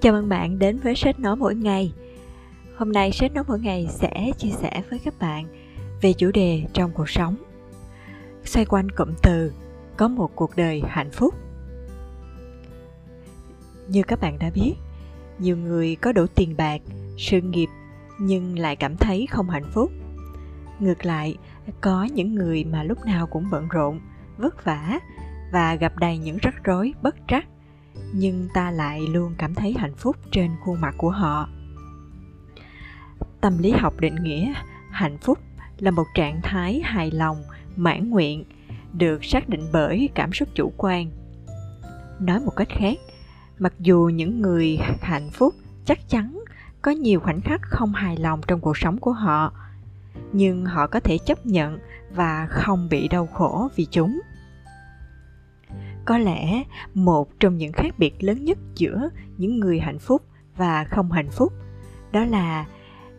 Chào mừng bạn đến với sách nói mỗi ngày. Hôm nay sách nói mỗi ngày sẽ chia sẻ với các bạn về chủ đề trong cuộc sống. Xoay quanh cụm từ có một cuộc đời hạnh phúc. Như các bạn đã biết, nhiều người có đủ tiền bạc, sự nghiệp nhưng lại cảm thấy không hạnh phúc. Ngược lại, có những người mà lúc nào cũng bận rộn, vất vả và gặp đầy những rắc rối bất trắc nhưng ta lại luôn cảm thấy hạnh phúc trên khuôn mặt của họ. Tâm lý học định nghĩa hạnh phúc là một trạng thái hài lòng, mãn nguyện, được xác định bởi cảm xúc chủ quan. Nói một cách khác, mặc dù những người hạnh phúc chắc chắn có nhiều khoảnh khắc không hài lòng trong cuộc sống của họ, nhưng họ có thể chấp nhận và không bị đau khổ vì chúng có lẽ một trong những khác biệt lớn nhất giữa những người hạnh phúc và không hạnh phúc, đó là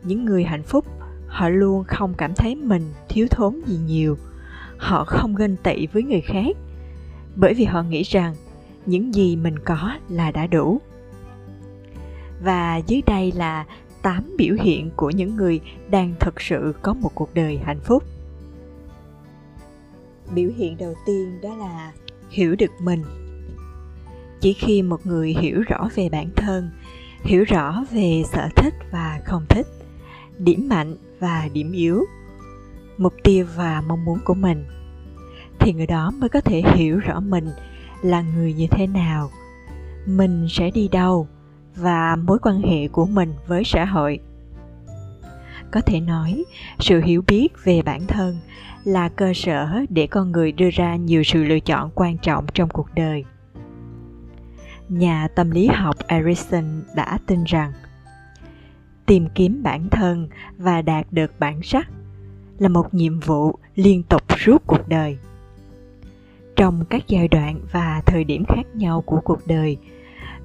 những người hạnh phúc, họ luôn không cảm thấy mình thiếu thốn gì nhiều họ không ganh tị với người khác, bởi vì họ nghĩ rằng những gì mình có là đã đủ và dưới đây là 8 biểu hiện của những người đang thực sự có một cuộc đời hạnh phúc. Biểu hiện đầu tiên đó là hiểu được mình. Chỉ khi một người hiểu rõ về bản thân, hiểu rõ về sở thích và không thích, điểm mạnh và điểm yếu, mục tiêu và mong muốn của mình, thì người đó mới có thể hiểu rõ mình là người như thế nào. Mình sẽ đi đâu và mối quan hệ của mình với xã hội có thể nói, sự hiểu biết về bản thân là cơ sở để con người đưa ra nhiều sự lựa chọn quan trọng trong cuộc đời. Nhà tâm lý học Erikson đã tin rằng, tìm kiếm bản thân và đạt được bản sắc là một nhiệm vụ liên tục suốt cuộc đời. Trong các giai đoạn và thời điểm khác nhau của cuộc đời,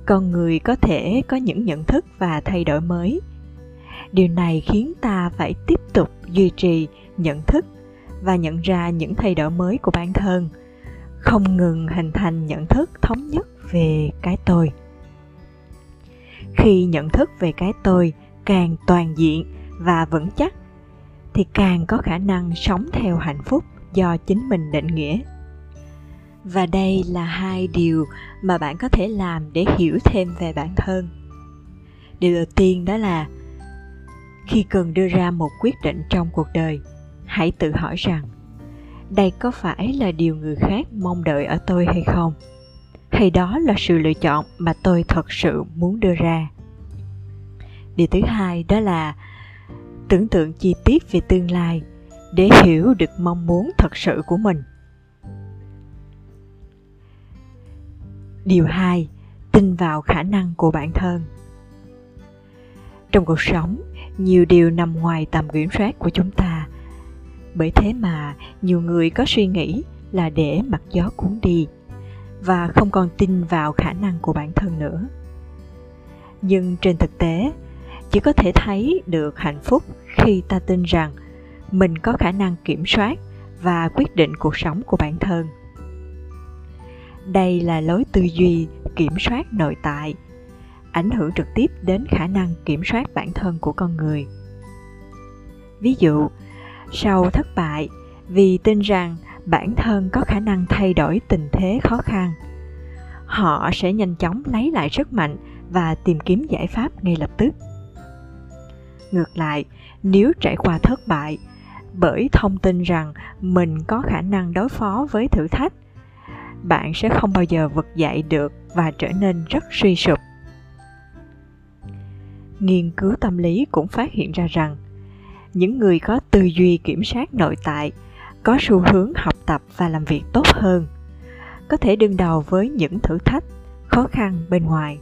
con người có thể có những nhận thức và thay đổi mới điều này khiến ta phải tiếp tục duy trì nhận thức và nhận ra những thay đổi mới của bản thân. Không ngừng hình thành nhận thức thống nhất về cái tôi. Khi nhận thức về cái tôi càng toàn diện và vững chắc, thì càng có khả năng sống theo hạnh phúc do chính mình định nghĩa. Và đây là hai điều mà bạn có thể làm để hiểu thêm về bản thân. Điều đầu tiên đó là khi cần đưa ra một quyết định trong cuộc đời, hãy tự hỏi rằng, đây có phải là điều người khác mong đợi ở tôi hay không? Hay đó là sự lựa chọn mà tôi thật sự muốn đưa ra? Điều thứ hai đó là tưởng tượng chi tiết về tương lai để hiểu được mong muốn thật sự của mình. Điều hai, tin vào khả năng của bản thân. Trong cuộc sống nhiều điều nằm ngoài tầm kiểm soát của chúng ta. Bởi thế mà, nhiều người có suy nghĩ là để mặc gió cuốn đi và không còn tin vào khả năng của bản thân nữa. Nhưng trên thực tế, chỉ có thể thấy được hạnh phúc khi ta tin rằng mình có khả năng kiểm soát và quyết định cuộc sống của bản thân. Đây là lối tư duy kiểm soát nội tại ảnh hưởng trực tiếp đến khả năng kiểm soát bản thân của con người. Ví dụ, sau thất bại, vì tin rằng bản thân có khả năng thay đổi tình thế khó khăn, họ sẽ nhanh chóng lấy lại sức mạnh và tìm kiếm giải pháp ngay lập tức. Ngược lại, nếu trải qua thất bại, bởi thông tin rằng mình có khả năng đối phó với thử thách, bạn sẽ không bao giờ vực dậy được và trở nên rất suy sụp nghiên cứu tâm lý cũng phát hiện ra rằng, những người có tư duy kiểm soát nội tại, có xu hướng học tập và làm việc tốt hơn, có thể đương đầu với những thử thách, khó khăn bên ngoài.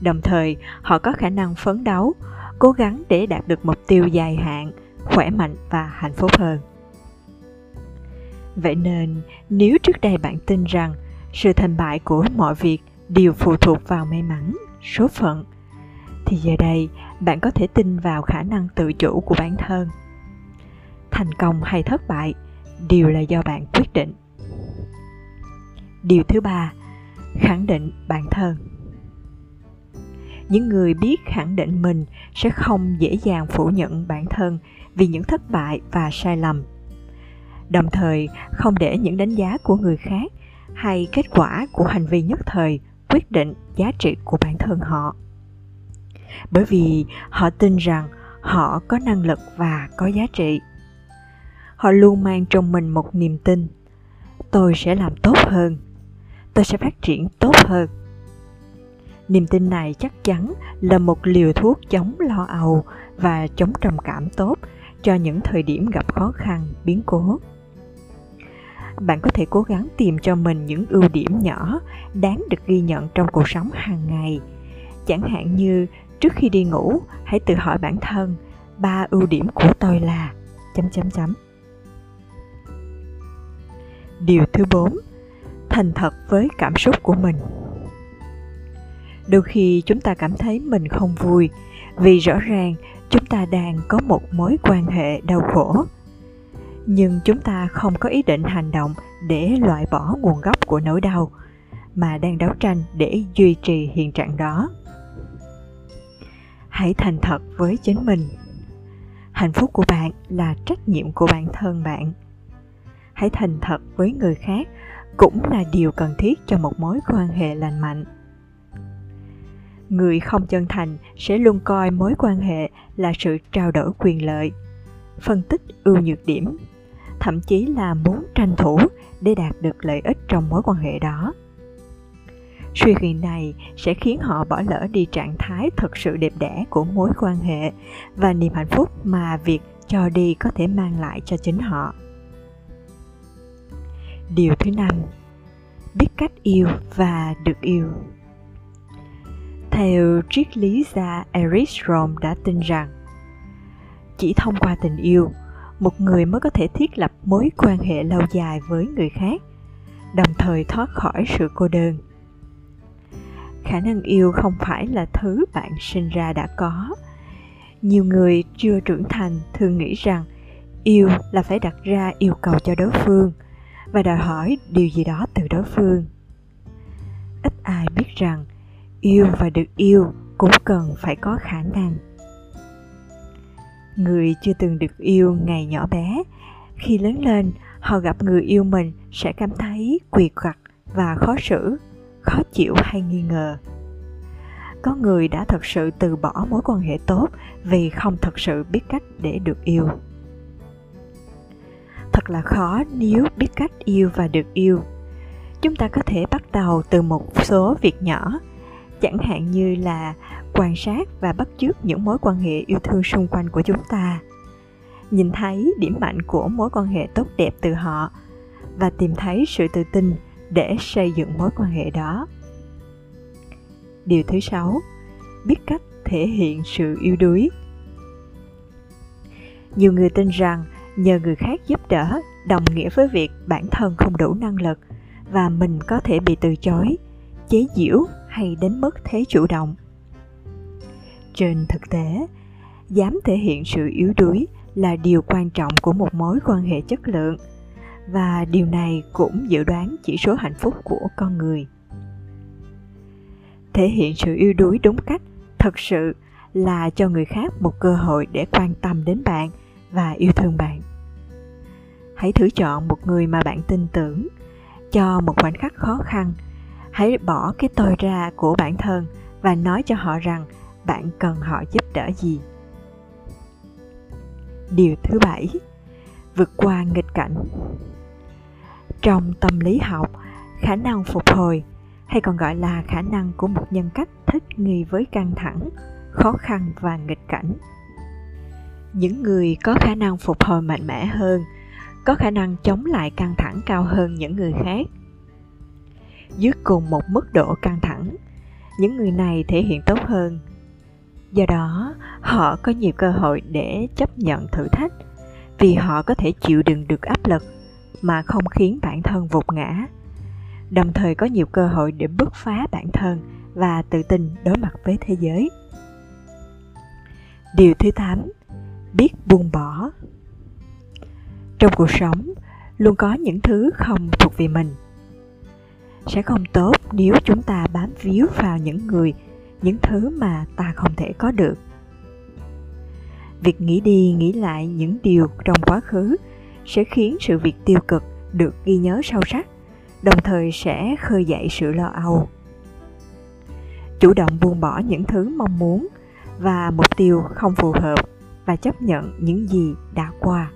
Đồng thời, họ có khả năng phấn đấu, cố gắng để đạt được mục tiêu dài hạn, khỏe mạnh và hạnh phúc hơn. Vậy nên, nếu trước đây bạn tin rằng sự thành bại của mọi việc đều phụ thuộc vào may mắn, số phận thì giờ đây, bạn có thể tin vào khả năng tự chủ của bản thân. Thành công hay thất bại đều là do bạn quyết định. Điều thứ ba, khẳng định bản thân. Những người biết khẳng định mình sẽ không dễ dàng phủ nhận bản thân vì những thất bại và sai lầm. Đồng thời, không để những đánh giá của người khác hay kết quả của hành vi nhất thời quyết định giá trị của bản thân họ bởi vì họ tin rằng họ có năng lực và có giá trị. Họ luôn mang trong mình một niềm tin, tôi sẽ làm tốt hơn, tôi sẽ phát triển tốt hơn. Niềm tin này chắc chắn là một liều thuốc chống lo âu và chống trầm cảm tốt cho những thời điểm gặp khó khăn, biến cố. Bạn có thể cố gắng tìm cho mình những ưu điểm nhỏ đáng được ghi nhận trong cuộc sống hàng ngày, chẳng hạn như trước khi đi ngủ, hãy tự hỏi bản thân, ba ưu điểm của tôi là, chấm chấm chấm. Điều thứ bốn, thành thật với cảm xúc của mình. Đôi khi chúng ta cảm thấy mình không vui, vì rõ ràng chúng ta đang có một mối quan hệ đau khổ. Nhưng chúng ta không có ý định hành động để loại bỏ nguồn gốc của nỗi đau, mà đang đấu tranh để duy trì hiện trạng đó hãy thành thật với chính mình. Hạnh phúc của bạn là trách nhiệm của bản thân bạn. Hãy thành thật với người khác cũng là điều cần thiết cho một mối quan hệ lành mạnh. Người không chân thành sẽ luôn coi mối quan hệ là sự trao đổi quyền lợi, phân tích ưu nhược điểm, thậm chí là muốn tranh thủ để đạt được lợi ích trong mối quan hệ đó suy nghĩ này sẽ khiến họ bỏ lỡ đi trạng thái thật sự đẹp đẽ của mối quan hệ và niềm hạnh phúc mà việc cho đi có thể mang lại cho chính họ. Điều thứ năm, biết cách yêu và được yêu. Theo triết lý gia Eric Fromm đã tin rằng, chỉ thông qua tình yêu, một người mới có thể thiết lập mối quan hệ lâu dài với người khác, đồng thời thoát khỏi sự cô đơn khả năng yêu không phải là thứ bạn sinh ra đã có. Nhiều người chưa trưởng thành thường nghĩ rằng yêu là phải đặt ra yêu cầu cho đối phương và đòi hỏi điều gì đó từ đối phương. Ít ai biết rằng yêu và được yêu cũng cần phải có khả năng. Người chưa từng được yêu ngày nhỏ bé, khi lớn lên, họ gặp người yêu mình sẽ cảm thấy quỳ quặt và khó xử khó chịu hay nghi ngờ. Có người đã thật sự từ bỏ mối quan hệ tốt vì không thật sự biết cách để được yêu. Thật là khó nếu biết cách yêu và được yêu. Chúng ta có thể bắt đầu từ một số việc nhỏ, chẳng hạn như là quan sát và bắt chước những mối quan hệ yêu thương xung quanh của chúng ta. Nhìn thấy điểm mạnh của mối quan hệ tốt đẹp từ họ và tìm thấy sự tự tin để xây dựng mối quan hệ đó. Điều thứ sáu, biết cách thể hiện sự yêu đuối. Nhiều người tin rằng nhờ người khác giúp đỡ, đồng nghĩa với việc bản thân không đủ năng lực và mình có thể bị từ chối, chế giễu hay đến mức thế chủ động. Trên thực tế, dám thể hiện sự yếu đuối là điều quan trọng của một mối quan hệ chất lượng và điều này cũng dự đoán chỉ số hạnh phúc của con người. Thể hiện sự yêu đuối đúng cách, thật sự là cho người khác một cơ hội để quan tâm đến bạn và yêu thương bạn. Hãy thử chọn một người mà bạn tin tưởng, cho một khoảnh khắc khó khăn. Hãy bỏ cái tôi ra của bản thân và nói cho họ rằng bạn cần họ giúp đỡ gì. Điều thứ bảy, vượt qua nghịch cảnh trong tâm lý học, khả năng phục hồi, hay còn gọi là khả năng của một nhân cách thích nghi với căng thẳng, khó khăn và nghịch cảnh. Những người có khả năng phục hồi mạnh mẽ hơn, có khả năng chống lại căng thẳng cao hơn những người khác. Dưới cùng một mức độ căng thẳng, những người này thể hiện tốt hơn. Do đó, họ có nhiều cơ hội để chấp nhận thử thách, vì họ có thể chịu đựng được áp lực mà không khiến bản thân vụt ngã. Đồng thời có nhiều cơ hội để bứt phá bản thân và tự tin đối mặt với thế giới. Điều thứ 8 biết buông bỏ. Trong cuộc sống, luôn có những thứ không thuộc về mình. Sẽ không tốt nếu chúng ta bám víu vào những người, những thứ mà ta không thể có được. Việc nghĩ đi nghĩ lại những điều trong quá khứ sẽ khiến sự việc tiêu cực được ghi nhớ sâu sắc, đồng thời sẽ khơi dậy sự lo âu. Chủ động buông bỏ những thứ mong muốn và mục tiêu không phù hợp và chấp nhận những gì đã qua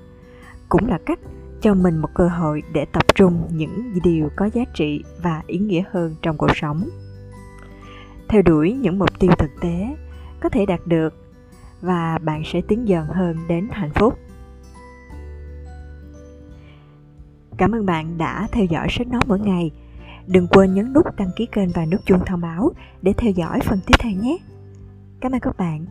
cũng là cách cho mình một cơ hội để tập trung những điều có giá trị và ý nghĩa hơn trong cuộc sống. Theo đuổi những mục tiêu thực tế có thể đạt được và bạn sẽ tiến dần hơn đến hạnh phúc. Cảm ơn bạn đã theo dõi sách nói mỗi ngày. Đừng quên nhấn nút đăng ký kênh và nút chuông thông báo để theo dõi phần tiếp theo nhé. Cảm ơn các bạn.